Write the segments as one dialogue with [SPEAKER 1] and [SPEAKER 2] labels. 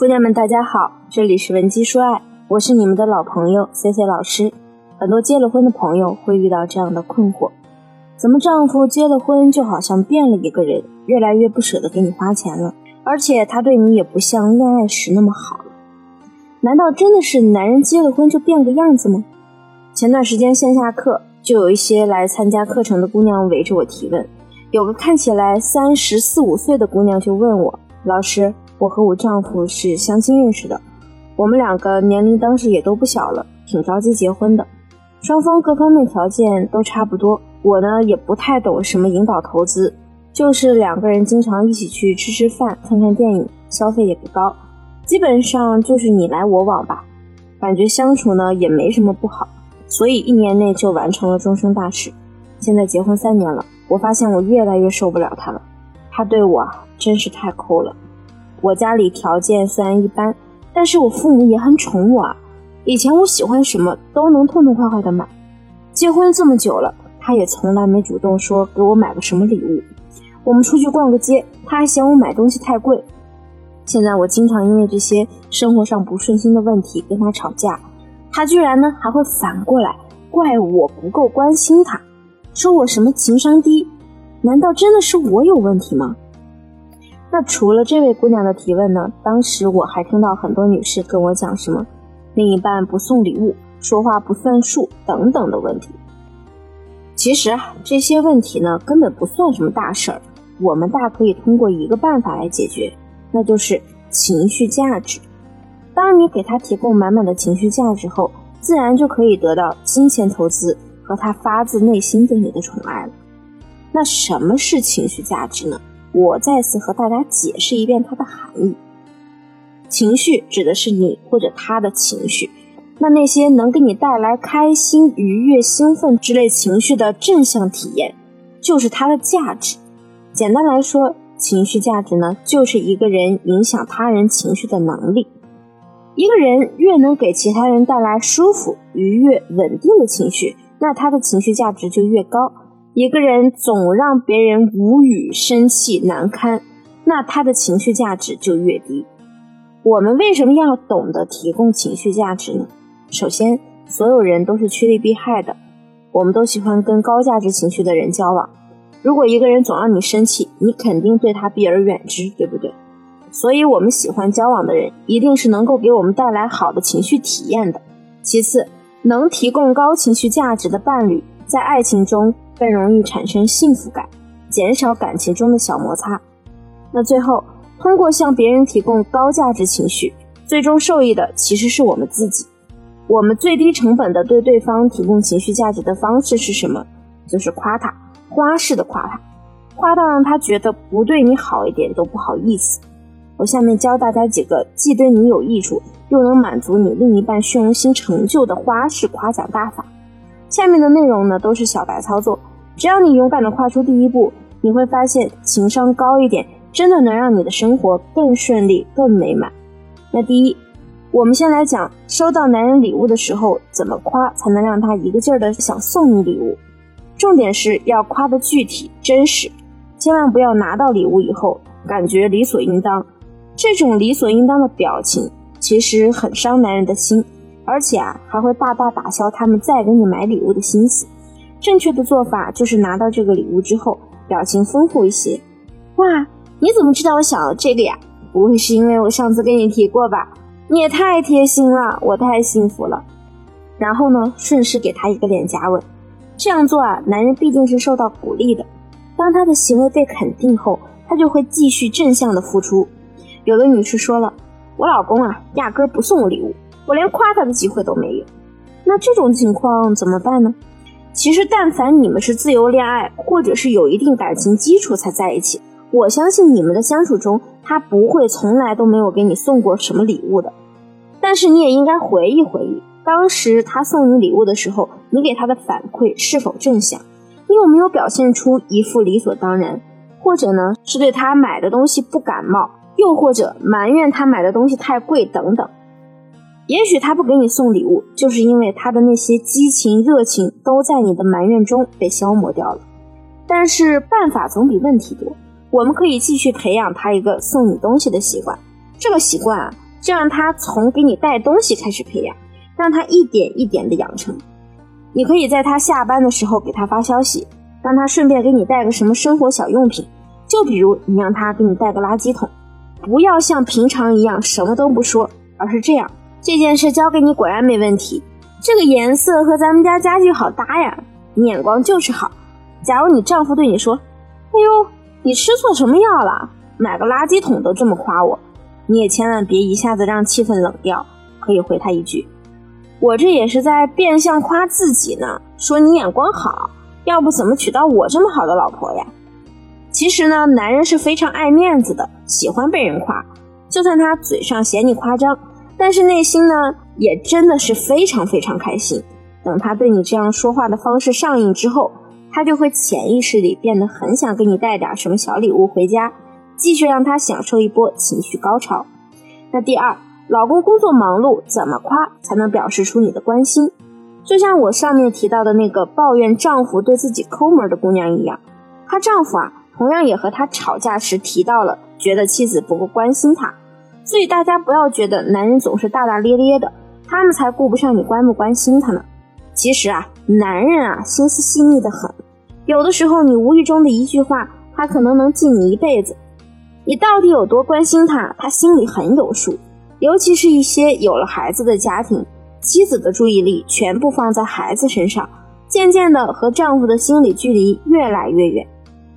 [SPEAKER 1] 姑娘们，大家好，这里是文姬说爱，我是你们的老朋友 C C 老师。很多结了婚的朋友会遇到这样的困惑：怎么丈夫结了婚就好像变了一个人，越来越不舍得给你花钱了，而且他对你也不像恋爱时那么好了？难道真的是男人结了婚就变个样子吗？前段时间线下课，就有一些来参加课程的姑娘围着我提问，有个看起来三十四五岁的姑娘就问我：“老师。”我和我丈夫是相亲认识的，我们两个年龄当时也都不小了，挺着急结婚的。双方各方面条件都差不多，我呢也不太懂什么引导投资，就是两个人经常一起去吃吃饭、看看电影，消费也不高，基本上就是你来我往吧。感觉相处呢也没什么不好，所以一年内就完成了终身大事。现在结婚三年了，我发现我越来越受不了他了，他对我真是太抠了。我家里条件虽然一般，但是我父母也很宠我啊。以前我喜欢什么都能痛痛快快的买。结婚这么久了，他也从来没主动说给我买个什么礼物。我们出去逛个街，他还嫌我买东西太贵。现在我经常因为这些生活上不顺心的问题跟他吵架，他居然呢还会反过来怪我不够关心他，说我什么情商低。难道真的是我有问题吗？那除了这位姑娘的提问呢？当时我还听到很多女士跟我讲什么，另一半不送礼物、说话不算数等等的问题。其实啊，这些问题呢根本不算什么大事儿，我们大可以通过一个办法来解决，那就是情绪价值。当你给他提供满满的情绪价值后，自然就可以得到金钱投资和他发自内心对你的宠爱了。那什么是情绪价值呢？我再次和大家解释一遍它的含义。情绪指的是你或者他的情绪，那那些能给你带来开心、愉悦、兴奋之类情绪的正向体验，就是它的价值。简单来说，情绪价值呢，就是一个人影响他人情绪的能力。一个人越能给其他人带来舒服、愉悦、稳定的情绪，那他的情绪价值就越高。一个人总让别人无语、生气、难堪，那他的情绪价值就越低。我们为什么要懂得提供情绪价值呢？首先，所有人都是趋利避害的，我们都喜欢跟高价值情绪的人交往。如果一个人总让你生气，你肯定对他避而远之，对不对？所以，我们喜欢交往的人，一定是能够给我们带来好的情绪体验的。其次，能提供高情绪价值的伴侣，在爱情中。更容易产生幸福感，减少感情中的小摩擦。那最后，通过向别人提供高价值情绪，最终受益的其实是我们自己。我们最低成本的对对方提供情绪价值的方式是什么？就是夸他，花式的夸他，夸到让他觉得不对你好一点都不好意思。我下面教大家几个既对你有益处，又能满足你另一半虚荣心成就的花式夸奖大法。下面的内容呢，都是小白操作。只要你勇敢地跨出第一步，你会发现情商高一点，真的能让你的生活更顺利、更美满。那第一，我们先来讲收到男人礼物的时候怎么夸才能让他一个劲儿的想送你礼物。重点是要夸的具体、真实，千万不要拿到礼物以后感觉理所应当。这种理所应当的表情其实很伤男人的心，而且啊还会大大打消他们再给你买礼物的心思。正确的做法就是拿到这个礼物之后，表情丰富一些。哇，你怎么知道我想要这个呀？不会是因为我上次跟你提过吧？你也太贴心了，我太幸福了。然后呢，顺势给他一个脸颊吻。这样做啊，男人毕竟是受到鼓励的。当他的行为被肯定后，他就会继续正向的付出。有的女士说了，我老公啊，压根不送我礼物，我连夸他的机会都没有。那这种情况怎么办呢？其实，但凡你们是自由恋爱，或者是有一定感情基础才在一起，我相信你们的相处中，他不会从来都没有给你送过什么礼物的。但是你也应该回忆回忆，当时他送你礼物的时候，你给他的反馈是否正向？你有没有表现出一副理所当然，或者呢是对他买的东西不感冒，又或者埋怨他买的东西太贵等等？也许他不给你送礼物，就是因为他的那些激情、热情都在你的埋怨中被消磨掉了。但是办法总比问题多，我们可以继续培养他一个送你东西的习惯。这个习惯啊，就让他从给你带东西开始培养，让他一点一点的养成。你可以在他下班的时候给他发消息，让他顺便给你带个什么生活小用品，就比如你让他给你带个垃圾桶，不要像平常一样什么都不说，而是这样，这件事交给你果然没问题，这个颜色和咱们家家具好搭呀，你眼光就是好。假如你丈夫对你说：“哎呦，你吃错什么药了？买个垃圾桶都这么夸我。”你也千万别一下子让气氛冷掉，可以回他一句：“我这也是在变相夸自己呢，说你眼光好，要不怎么娶到我这么好的老婆呀？”其实呢，男人是非常爱面子的，喜欢被人夸，就算他嘴上嫌你夸张，但是内心呢，也真的是非常非常开心。等他对你这样说话的方式上瘾之后，他就会潜意识里变得很想给你带点什么小礼物回家。继续让他享受一波情绪高潮。那第二，老公工作忙碌，怎么夸才能表示出你的关心？就像我上面提到的那个抱怨丈夫对自己抠门的姑娘一样，她丈夫啊，同样也和她吵架时提到了，觉得妻子不够关心他。所以大家不要觉得男人总是大大咧咧的，他们才顾不上你关不关心他呢。其实啊，男人啊，心思细腻的很，有的时候你无意中的一句话，他可能能记你一辈子。你到底有多关心他？他心里很有数。尤其是一些有了孩子的家庭，妻子的注意力全部放在孩子身上，渐渐的和丈夫的心理距离越来越远。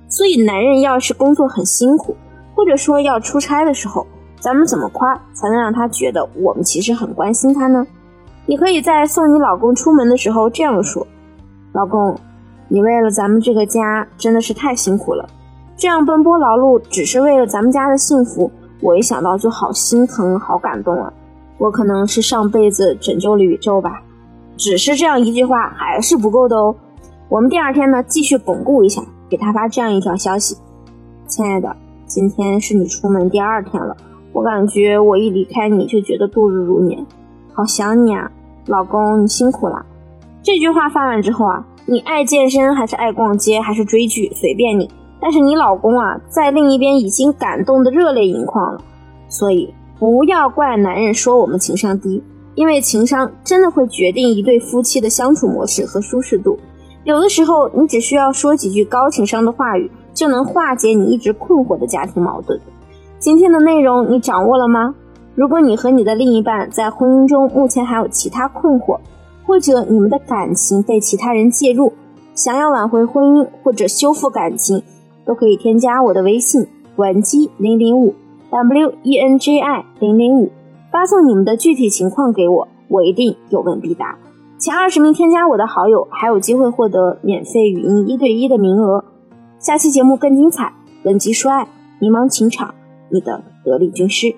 [SPEAKER 1] 所以，男人要是工作很辛苦，或者说要出差的时候，咱们怎么夸才能让他觉得我们其实很关心他呢？你可以在送你老公出门的时候这样说：“老公，你为了咱们这个家真的是太辛苦了。”这样奔波劳碌，只是为了咱们家的幸福，我一想到就好心疼、好感动啊！我可能是上辈子拯救了宇宙吧。只是这样一句话还是不够的哦。我们第二天呢，继续巩固一下，给他发这样一条消息：亲爱的，今天是你出门第二天了，我感觉我一离开你就觉得度日如年，好想你啊，老公，你辛苦了。这句话发完之后啊，你爱健身还是爱逛街还是追剧，随便你。但是你老公啊，在另一边已经感动的热泪盈眶了，所以不要怪男人说我们情商低，因为情商真的会决定一对夫妻的相处模式和舒适度。有的时候，你只需要说几句高情商的话语，就能化解你一直困惑的家庭矛盾。今天的内容你掌握了吗？如果你和你的另一半在婚姻中目前还有其他困惑，或者你们的感情被其他人介入，想要挽回婚姻或者修复感情。都可以添加我的微信文姬零零五 w e n j i 零零五，发送你们的具体情况给我，我一定有问必答。前二十名添加我的好友还有机会获得免费语音一对一的名额。下期节目更精彩，文姬说爱，迷茫情场，你的得力军师。